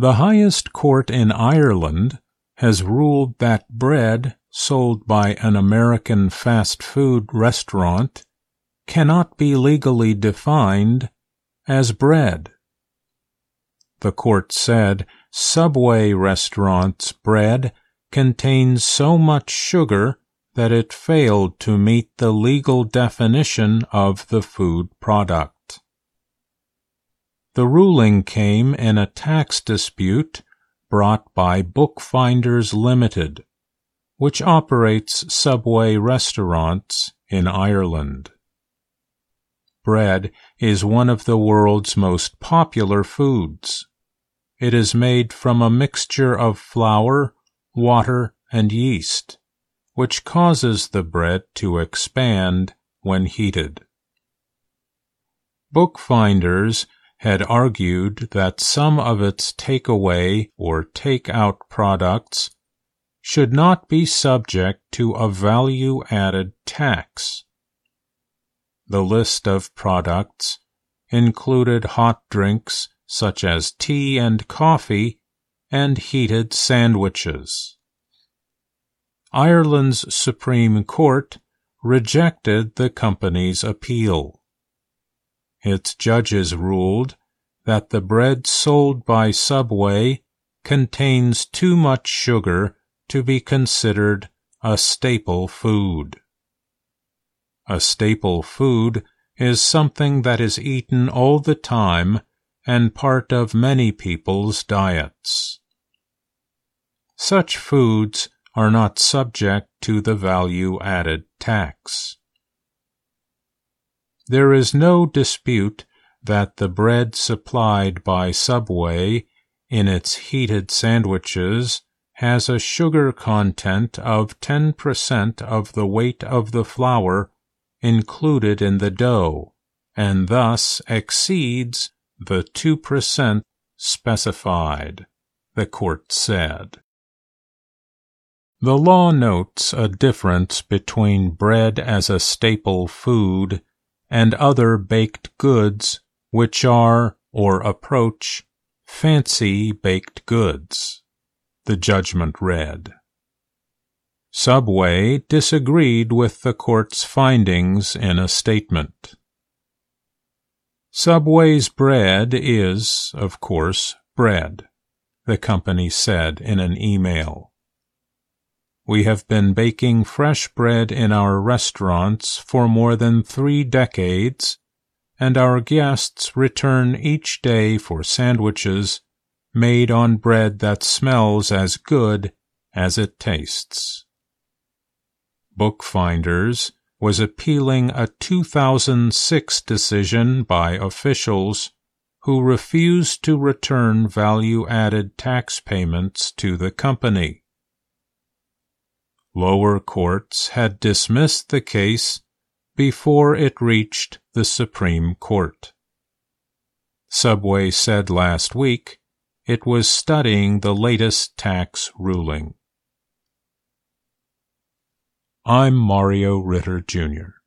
The highest court in Ireland has ruled that bread sold by an American fast food restaurant cannot be legally defined as bread. The court said Subway restaurants' bread contains so much sugar that it failed to meet the legal definition of the food product. The ruling came in a tax dispute brought by Bookfinders Limited, which operates Subway restaurants in Ireland. Bread is one of the world's most popular foods. It is made from a mixture of flour, water, and yeast, which causes the bread to expand when heated. Bookfinders had argued that some of its takeaway or take-out products should not be subject to a value-added tax. The list of products included hot drinks such as tea and coffee and heated sandwiches. Ireland's Supreme Court rejected the company's appeal. Its judges ruled that the bread sold by Subway contains too much sugar to be considered a staple food. A staple food is something that is eaten all the time and part of many people's diets. Such foods are not subject to the value-added tax. There is no dispute that the bread supplied by Subway in its heated sandwiches has a sugar content of 10% of the weight of the flour included in the dough, and thus exceeds the 2% specified, the court said. The law notes a difference between bread as a staple food and other baked goods which are or approach fancy baked goods, the judgment read. Subway disagreed with the court's findings in a statement. Subway's bread is, of course, bread, the company said in an email. We have been baking fresh bread in our restaurants for more than three decades, and our guests return each day for sandwiches made on bread that smells as good as it tastes. Bookfinders was appealing a 2006 decision by officials who refused to return value-added tax payments to the company. Lower courts had dismissed the case before it reached the Supreme Court. Subway said last week it was studying the latest tax ruling. I'm Mario Ritter, Jr.